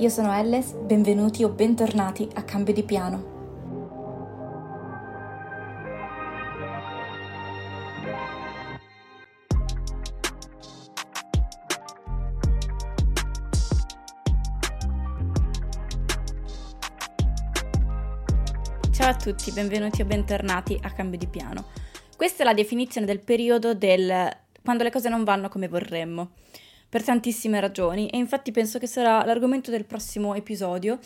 io sono Elles, benvenuti o bentornati a Cambio di Piano. Ciao a tutti, benvenuti o bentornati a Cambio di Piano. Questa è la definizione del periodo del quando le cose non vanno come vorremmo, per tantissime ragioni, e infatti penso che sarà l'argomento del prossimo episodio,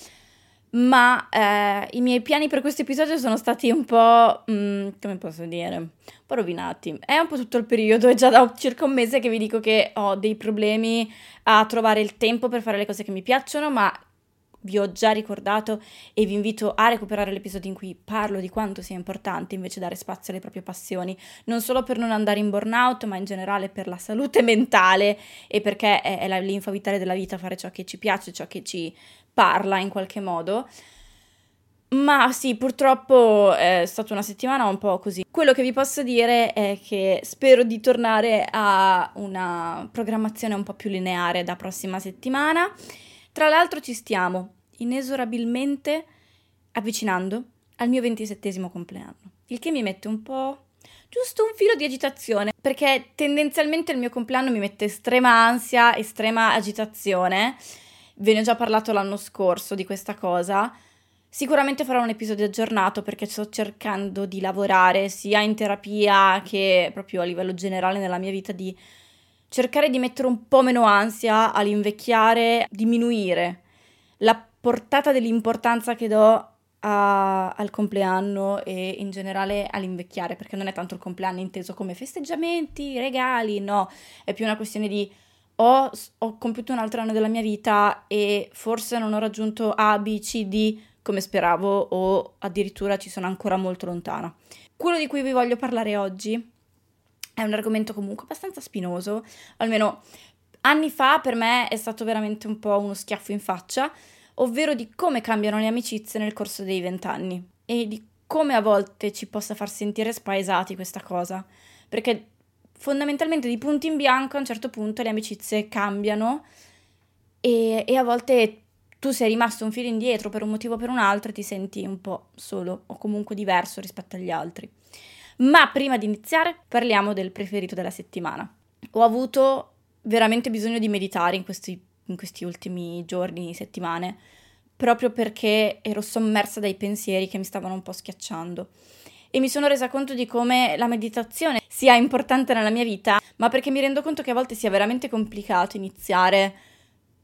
ma eh, i miei piani per questo episodio sono stati un po', mm, come posso dire, un po' rovinati. È un po' tutto il periodo, è già da circa un mese che vi dico che ho dei problemi a trovare il tempo per fare le cose che mi piacciono, ma vi ho già ricordato e vi invito a recuperare l'episodio in cui parlo di quanto sia importante invece dare spazio alle proprie passioni, non solo per non andare in burnout, ma in generale per la salute mentale e perché è, la linfa vitale della vita fare ciò che ci piace, ciò che ci parla in qualche modo. Ma sì, purtroppo è stata una settimana un po' così. Quello che vi posso dire è che spero di tornare a una programmazione un po' più lineare da prossima settimana. Tra l'altro ci stiamo inesorabilmente avvicinando al mio ventisettesimo compleanno, il che mi mette un po' giusto un filo di agitazione, perché tendenzialmente il mio compleanno mi mette estrema ansia, estrema agitazione. Ve ne ho già parlato l'anno scorso di questa cosa. Sicuramente farò un episodio aggiornato perché sto cercando di lavorare sia in terapia che proprio a livello generale nella mia vita di cercare di mettere un po' meno ansia all'invecchiare, diminuire la portata dell'importanza che do a, al compleanno e in generale all'invecchiare, perché non è tanto il compleanno inteso come festeggiamenti, regali, no, è più una questione di ho, ho compiuto un altro anno della mia vita e forse non ho raggiunto A, B, C, D come speravo o addirittura ci sono ancora molto lontana. Quello di cui vi voglio parlare oggi è un argomento comunque abbastanza spinoso, almeno anni fa per me è stato veramente un po' uno schiaffo in faccia, ovvero di come cambiano le amicizie nel corso dei vent'anni e di come a volte ci possa far sentire spaesati questa cosa, perché fondamentalmente di punto in bianco a un certo punto le amicizie cambiano e, e a volte tu sei rimasto un filo indietro per un motivo o per un altro e ti senti un po' solo o comunque diverso rispetto agli altri. Ma prima di iniziare parliamo del preferito della settimana. Ho avuto veramente bisogno di meditare in questi, in questi ultimi giorni, settimane, proprio perché ero sommersa dai pensieri che mi stavano un po' schiacciando. E mi sono resa conto di come la meditazione sia importante nella mia vita, ma perché mi rendo conto che a volte sia veramente complicato iniziare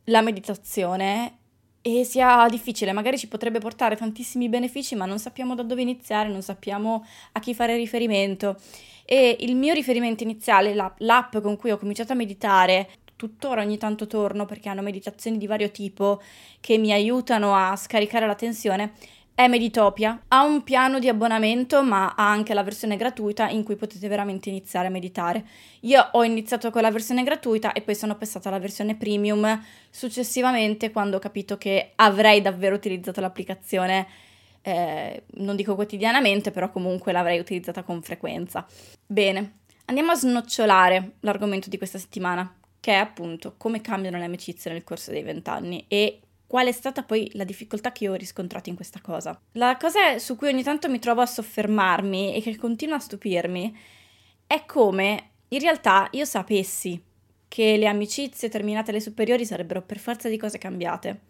la meditazione e sia difficile, magari ci potrebbe portare tantissimi benefici, ma non sappiamo da dove iniziare, non sappiamo a chi fare riferimento. E il mio riferimento iniziale, l'app con cui ho cominciato a meditare, tuttora ogni tanto torno perché hanno meditazioni di vario tipo che mi aiutano a scaricare la tensione, è Meditopia. Ha un piano di abbonamento, ma ha anche la versione gratuita in cui potete veramente iniziare a meditare. Io ho iniziato con la versione gratuita e poi sono passata alla versione premium successivamente quando ho capito che avrei davvero utilizzato l'applicazione. Eh, non dico quotidianamente, però comunque l'avrei utilizzata con frequenza. Bene, Andiamo a snocciolare l'argomento di questa settimana, che è appunto come cambiano le amicizie nel corso dei vent'anni e qual è stata poi la difficoltà che io ho riscontrato in questa cosa. La cosa su cui ogni tanto mi trovo a soffermarmi e che continua a stupirmi è come in realtà io sapessi che le amicizie terminate alle superiori sarebbero per forza di cose cambiate.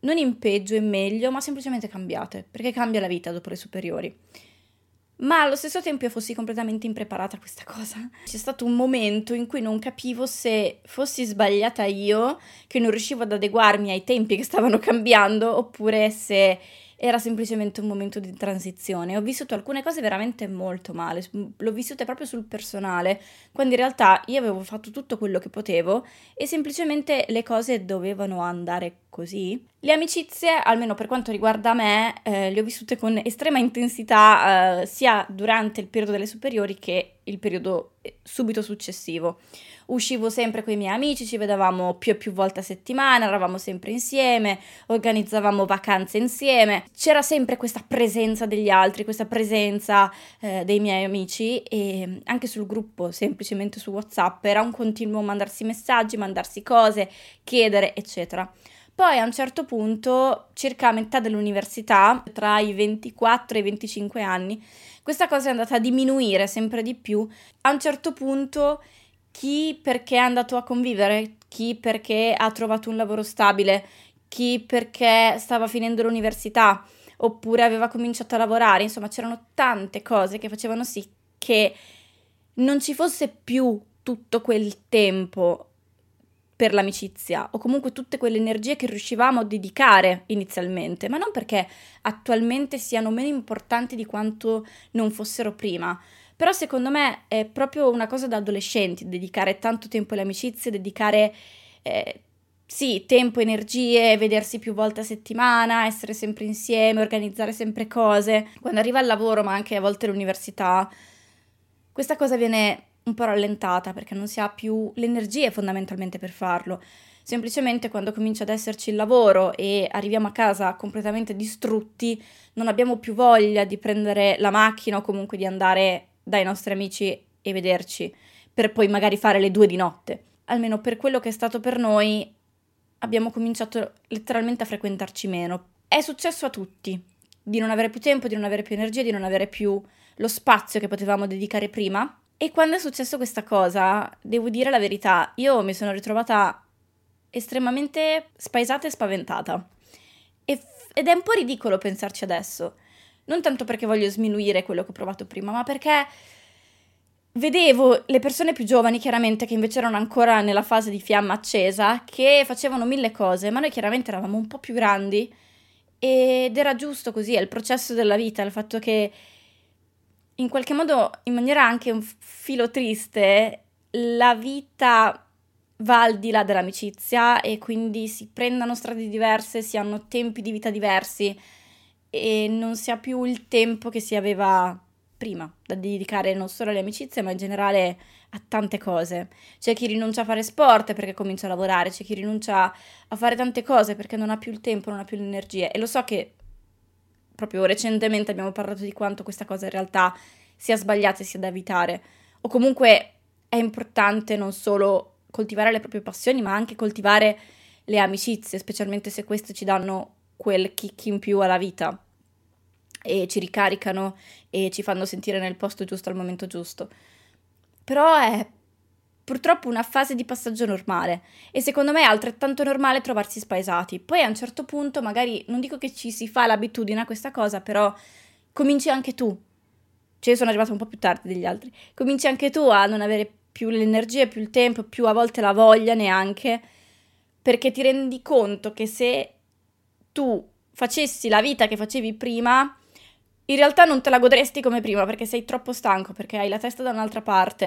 Non in peggio e meglio, ma semplicemente cambiate, perché cambia la vita dopo le superiori ma allo stesso tempo io fossi completamente impreparata a questa cosa. C'è stato un momento in cui non capivo se fossi sbagliata io, che non riuscivo ad adeguarmi ai tempi che stavano cambiando, oppure se era semplicemente un momento di transizione. Ho vissuto alcune cose veramente molto male, l'ho vissute proprio sul personale, quando in realtà io avevo fatto tutto quello che potevo e semplicemente le cose dovevano andare così. Le amicizie, almeno per quanto riguarda me, eh, le ho vissute con estrema intensità eh, sia durante il periodo delle superiori che il periodo eh, subito successivo uscivo sempre con i miei amici, ci vedevamo più e più volte a settimana, eravamo sempre insieme, organizzavamo vacanze insieme, c'era sempre questa presenza degli altri, questa presenza eh, dei miei amici e anche sul gruppo, semplicemente su WhatsApp, era un continuo mandarsi messaggi, mandarsi cose, chiedere, eccetera. Poi a un certo punto, circa a metà dell'università, tra i 24 e i 25 anni, questa cosa è andata a diminuire sempre di più. A un certo punto chi perché è andato a convivere, chi perché ha trovato un lavoro stabile, chi perché stava finendo l'università? Oppure aveva cominciato a lavorare, insomma c'erano tante cose che facevano sì che non ci fosse più tutto quel tempo per l'amicizia o comunque tutte quelle energie che riuscivamo a dedicare inizialmente, ma non perché attualmente siano meno importanti di quanto non fossero prima, però secondo me è proprio una cosa da adolescenti, dedicare tanto tempo alle amicizie, dedicare eh, sì, tempo, energie, vedersi più volte a settimana, essere sempre insieme, organizzare sempre cose. Quando arriva al lavoro, ma anche a volte all'università, questa cosa viene un po' rallentata perché non si ha più le energie fondamentalmente per farlo. Semplicemente quando comincia ad esserci il lavoro e arriviamo a casa completamente distrutti, non abbiamo più voglia di prendere la macchina o comunque di andare dai nostri amici e vederci, per poi magari fare le due di notte. Almeno per quello che è stato per noi, abbiamo cominciato letteralmente a frequentarci meno. È successo a tutti, di non avere più tempo, di non avere più energia, di non avere più lo spazio che potevamo dedicare prima. E quando è successo questa cosa, devo dire la verità, io mi sono ritrovata estremamente spaesata e spaventata. E f- ed è un po' ridicolo pensarci adesso. Non tanto perché voglio sminuire quello che ho provato prima, ma perché vedevo le persone più giovani, chiaramente, che invece erano ancora nella fase di fiamma accesa, che facevano mille cose, ma noi chiaramente eravamo un po' più grandi ed era giusto così, è il processo della vita, il fatto che in qualche modo, in maniera anche un filo triste, la vita va al di là dell'amicizia e quindi si prendano strade diverse, si hanno tempi di vita diversi e non si ha più il tempo che si aveva prima da dedicare non solo alle amicizie ma in generale a tante cose. C'è chi rinuncia a fare sport perché comincia a lavorare, c'è chi rinuncia a fare tante cose perché non ha più il tempo, non ha più le energie e lo so che proprio recentemente abbiamo parlato di quanto questa cosa in realtà sia sbagliata e sia da evitare o comunque è importante non solo coltivare le proprie passioni ma anche coltivare le amicizie, specialmente se queste ci danno quel kick in più alla vita e ci ricaricano e ci fanno sentire nel posto giusto al momento giusto. Però è purtroppo una fase di passaggio normale e secondo me è altrettanto normale trovarsi spaesati. Poi a un certo punto magari non dico che ci si fa l'abitudine a questa cosa, però cominci anche tu. Cioè io sono arrivata un po' più tardi degli altri. Cominci anche tu a non avere più l'energia, più il tempo, più a volte la voglia neanche, perché ti rendi conto che se tu facessi la vita che facevi prima, in realtà non te la godresti come prima perché sei troppo stanco, perché hai la testa da un'altra parte.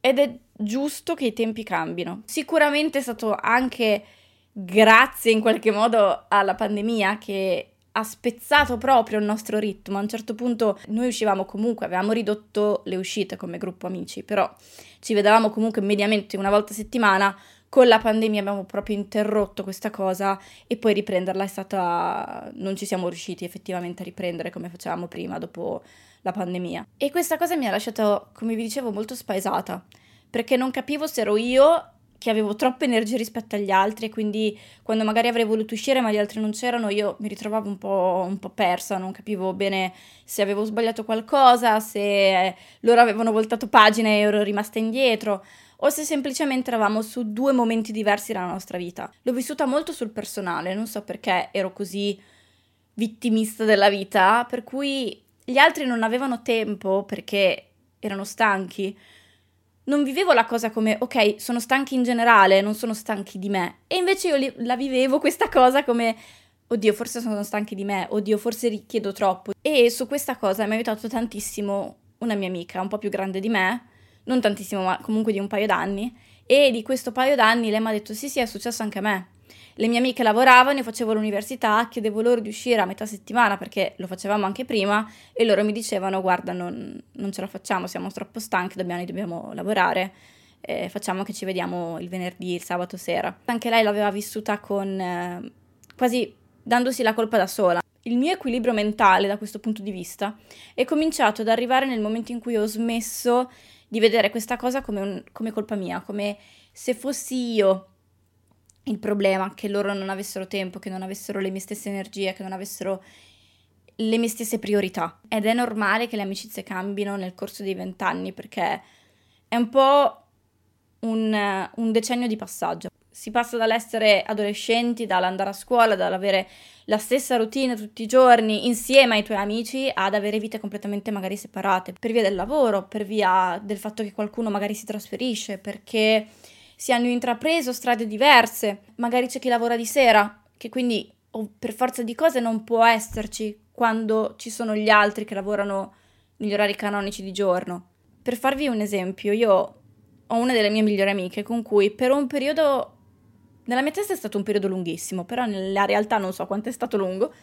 Ed è giusto che i tempi cambino. Sicuramente è stato anche grazie in qualche modo alla pandemia che ha spezzato proprio il nostro ritmo. A un certo punto noi uscivamo comunque, avevamo ridotto le uscite come gruppo amici, però ci vedevamo comunque mediamente una volta a settimana. Con la pandemia abbiamo proprio interrotto questa cosa e poi riprenderla è stata... non ci siamo riusciti effettivamente a riprendere come facevamo prima dopo la pandemia. E questa cosa mi ha lasciato, come vi dicevo, molto spaesata, perché non capivo se ero io che avevo troppe energie rispetto agli altri e quindi quando magari avrei voluto uscire ma gli altri non c'erano io mi ritrovavo un po', un po persa, non capivo bene se avevo sbagliato qualcosa, se loro avevano voltato pagina e ero rimasta indietro o se semplicemente eravamo su due momenti diversi della nostra vita. L'ho vissuta molto sul personale, non so perché ero così vittimista della vita, per cui gli altri non avevano tempo perché erano stanchi non vivevo la cosa come, ok, sono stanchi in generale, non sono stanchi di me. E invece io li, la vivevo questa cosa come, oddio, forse sono stanchi di me, oddio, forse richiedo troppo. E su questa cosa mi ha aiutato tantissimo una mia amica, un po' più grande di me, non tantissimo, ma comunque di un paio d'anni. E di questo paio d'anni lei mi ha detto, sì, sì, è successo anche a me le mie amiche lavoravano, io facevo l'università, chiedevo loro di uscire a metà settimana perché lo facevamo anche prima e loro mi dicevano guarda non, non ce la facciamo, siamo troppo stanchi, dobbiamo, dobbiamo lavorare, eh, facciamo che ci vediamo il venerdì, il sabato sera. Anche lei l'aveva vissuta con eh, quasi dandosi la colpa da sola. Il mio equilibrio mentale da questo punto di vista è cominciato ad arrivare nel momento in cui ho smesso di vedere questa cosa come, un, come colpa mia, come se fossi io il problema che loro non avessero tempo, che non avessero le mie stesse energie, che non avessero le mie stesse priorità. Ed è normale che le amicizie cambino nel corso dei vent'anni perché è un po' un, un, decennio di passaggio. Si passa dall'essere adolescenti, dall'andare a scuola, dall'avere la stessa routine tutti i giorni insieme ai tuoi amici, ad avere vite completamente magari separate, per via del lavoro, per via del fatto che qualcuno magari si trasferisce, perché si hanno intrapreso strade diverse, magari c'è chi lavora di sera, che quindi per forza di cose non può esserci quando ci sono gli altri che lavorano negli orari canonici di giorno. Per farvi un esempio, io ho una delle mie migliori amiche con cui per un periodo, nella mia testa è stato un periodo lunghissimo, però nella realtà non so quanto è stato lungo.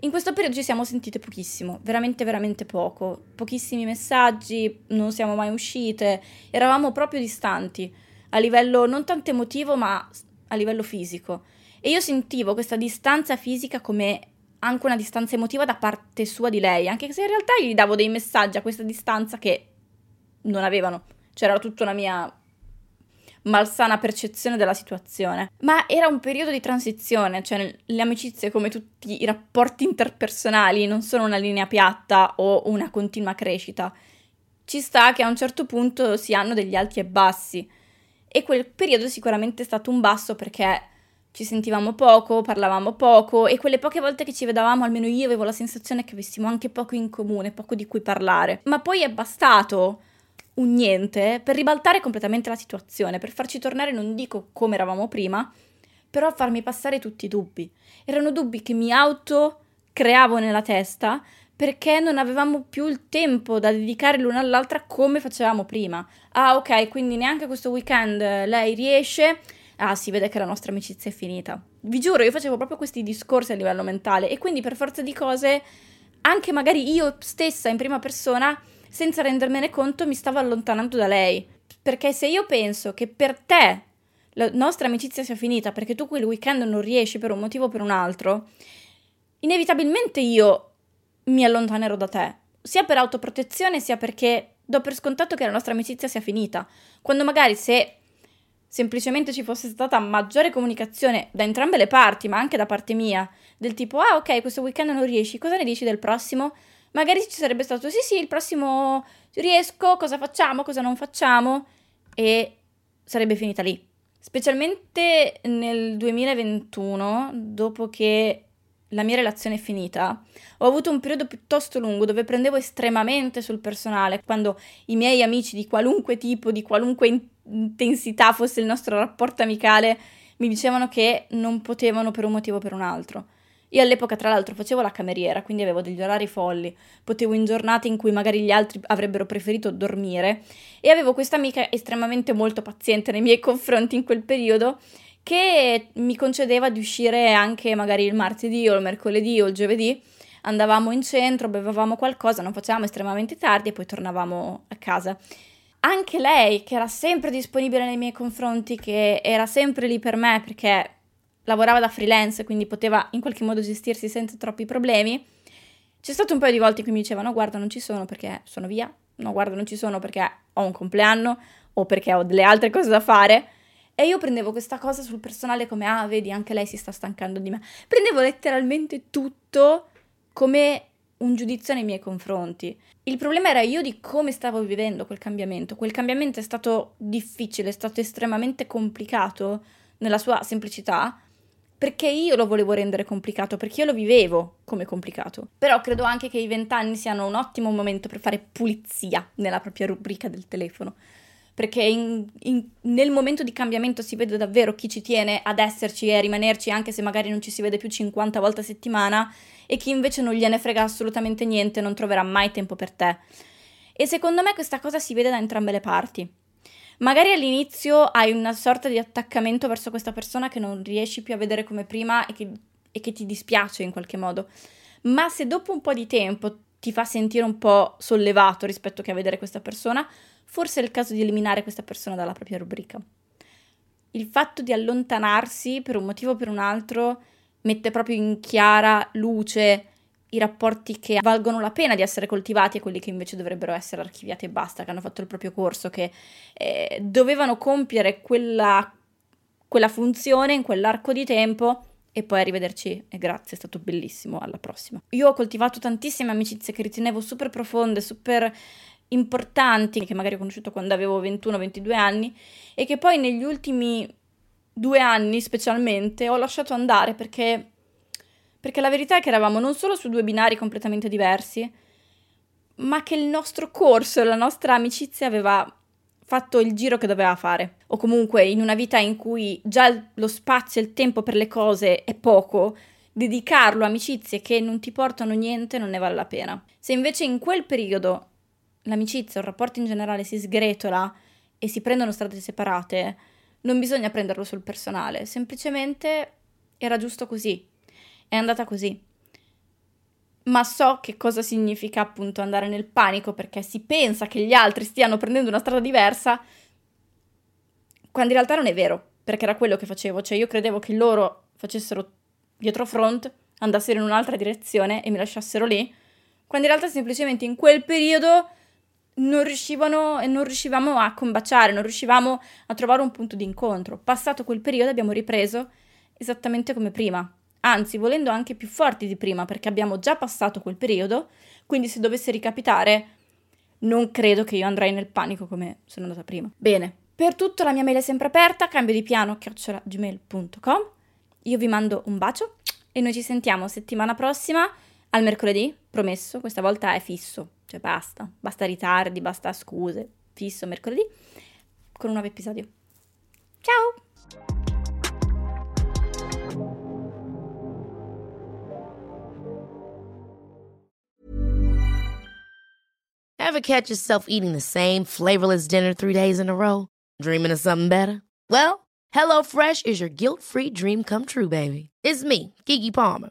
In questo periodo ci siamo sentite pochissimo, veramente veramente poco, pochissimi messaggi, non siamo mai uscite, eravamo proprio distanti a livello non tanto emotivo ma a livello fisico. E io sentivo questa distanza fisica come anche una distanza emotiva da parte sua di lei, anche se in realtà gli davo dei messaggi a questa distanza che non avevano. C'era tutta una mia malsana percezione della situazione. Ma era un periodo di transizione, cioè le amicizie, come tutti i rapporti interpersonali, non sono una linea piatta o una continua crescita. Ci sta che a un certo punto si hanno degli alti e bassi. E quel periodo sicuramente è stato un basso perché ci sentivamo poco, parlavamo poco e quelle poche volte che ci vedevamo, almeno io avevo la sensazione che avessimo anche poco in comune, poco di cui parlare. Ma poi è bastato un niente per ribaltare completamente la situazione, per farci tornare, non dico come eravamo prima, però farmi passare tutti i dubbi. Erano dubbi che mi auto creavo nella testa perché non avevamo più il tempo da dedicare l'una all'altra come facevamo prima. Ah, ok, quindi neanche questo weekend lei riesce. Ah, si vede che la nostra amicizia è finita. Vi giuro, io facevo proprio questi discorsi a livello mentale e quindi per forza di cose, anche magari io stessa in prima persona, senza rendermene conto, mi stavo allontanando da lei. Perché se io penso che per te la nostra amicizia sia finita perché tu quel weekend non riesci per un motivo o per un altro, inevitabilmente io mi allontanerò da te, sia per autoprotezione sia perché do per scontato che la nostra amicizia sia finita. Quando magari se semplicemente ci fosse stata maggiore comunicazione da entrambe le parti, ma anche da parte mia, del tipo, ah ok, questo weekend non riesci, cosa ne dici del prossimo? Magari ci sarebbe stato, sì sì, il prossimo riesco, cosa facciamo, cosa non facciamo, e sarebbe finita lì. Specialmente nel 2021, dopo che la mia relazione è finita, ho avuto un periodo piuttosto lungo dove prendevo estremamente sul personale, quando i miei amici di qualunque tipo, di qualunque intensità fosse il nostro rapporto amicale, mi dicevano che non potevano per un motivo o per un altro. Io all'epoca, tra l'altro, facevo la cameriera, quindi avevo degli orari folli, potevo in giornate in cui magari gli altri avrebbero preferito dormire e avevo questa amica estremamente molto paziente nei miei confronti in quel periodo che mi concedeva di uscire anche magari il martedì o il mercoledì o il giovedì. Andavamo in centro, bevevamo qualcosa, non facevamo estremamente tardi e poi tornavamo a casa. Anche lei, che era sempre disponibile nei miei confronti, che era sempre lì per me perché lavorava da freelance, quindi poteva in qualche modo gestirsi senza troppi problemi. C'è stato un paio di volte in cui mi diceva: No, guarda, non ci sono perché sono via. No, guarda, non ci sono perché ho un compleanno o perché ho delle altre cose da fare. E io prendevo questa cosa sul personale come, ah, vedi, anche lei si sta stancando di me. Prendevo letteralmente tutto come un giudizio nei miei confronti. Il problema era io di come stavo vivendo quel cambiamento. Quel cambiamento è stato difficile, è stato estremamente complicato nella sua semplicità, perché io lo volevo rendere complicato, perché io lo vivevo come complicato. Però credo anche che i vent'anni siano un ottimo momento per fare pulizia nella propria rubrica del telefono perché in, in, nel momento di cambiamento si vede davvero chi ci tiene ad esserci e a rimanerci anche se magari non ci si vede più 50 volte a settimana e chi invece non gliene frega assolutamente niente non troverà mai tempo per te. E secondo me questa cosa si vede da entrambe le parti. Magari all'inizio hai una sorta di attaccamento verso questa persona che non riesci più a vedere come prima e che, e che ti dispiace in qualche modo, ma se dopo un po' di tempo ti fa sentire un po' sollevato rispetto che a vedere questa persona, forse è il caso di eliminare questa persona dalla propria rubrica. Il fatto di allontanarsi per un motivo o per un altro mette proprio in chiara luce i rapporti che valgono la pena di essere coltivati e quelli che invece dovrebbero essere archiviati e basta, che hanno fatto il proprio corso, che eh, dovevano compiere quella, quella funzione in quell'arco di tempo e poi arrivederci e grazie, è stato bellissimo, alla prossima. Io ho coltivato tantissime amicizie che ritenevo super profonde, super importanti che magari ho conosciuto quando avevo 21-22 anni e che poi negli ultimi due anni specialmente ho lasciato andare perché, perché la verità è che eravamo non solo su due binari completamente diversi, ma che il nostro corso e la nostra amicizia aveva fatto il giro che doveva fare. O comunque in una vita in cui già lo spazio e il tempo per le cose è poco, dedicarlo a amicizie che non ti portano niente non ne vale la pena. Se invece in quel periodo l'amicizia, il rapporto in generale si sgretola e si prendono strade separate, non bisogna prenderlo sul personale, semplicemente era giusto così, è andata così. Ma so che cosa significa appunto andare nel panico perché si pensa che gli altri stiano prendendo una strada diversa, quando in realtà non è vero, perché era quello che facevo, cioè io credevo che loro facessero dietro front, andassero in un'altra direzione e mi lasciassero lì, quando in realtà semplicemente in quel periodo non riuscivano e non riuscivamo a combaciare, non riuscivamo a trovare un punto di incontro. Passato quel periodo abbiamo ripreso esattamente come prima, anzi volendo anche più forti di prima perché abbiamo già passato quel periodo, quindi se dovesse ricapitare non credo che io andrei nel panico come sono andata prima. Bene, per tutto la mia mail è sempre aperta, cambio di piano chiocciolagmail.com. Io vi mando un bacio e noi ci sentiamo settimana prossima al mercoledì, promesso, questa volta è fisso cioè basta, basta ritardi, basta scuse. Fisso mercoledì con un nuovo episodio. Ciao! Ever catch yourself eating the same flavorless dinner three days in a row? Dreaming of something better? Well, HelloFresh is your guilt-free dream come true, baby. It's me, Kiki Palmer.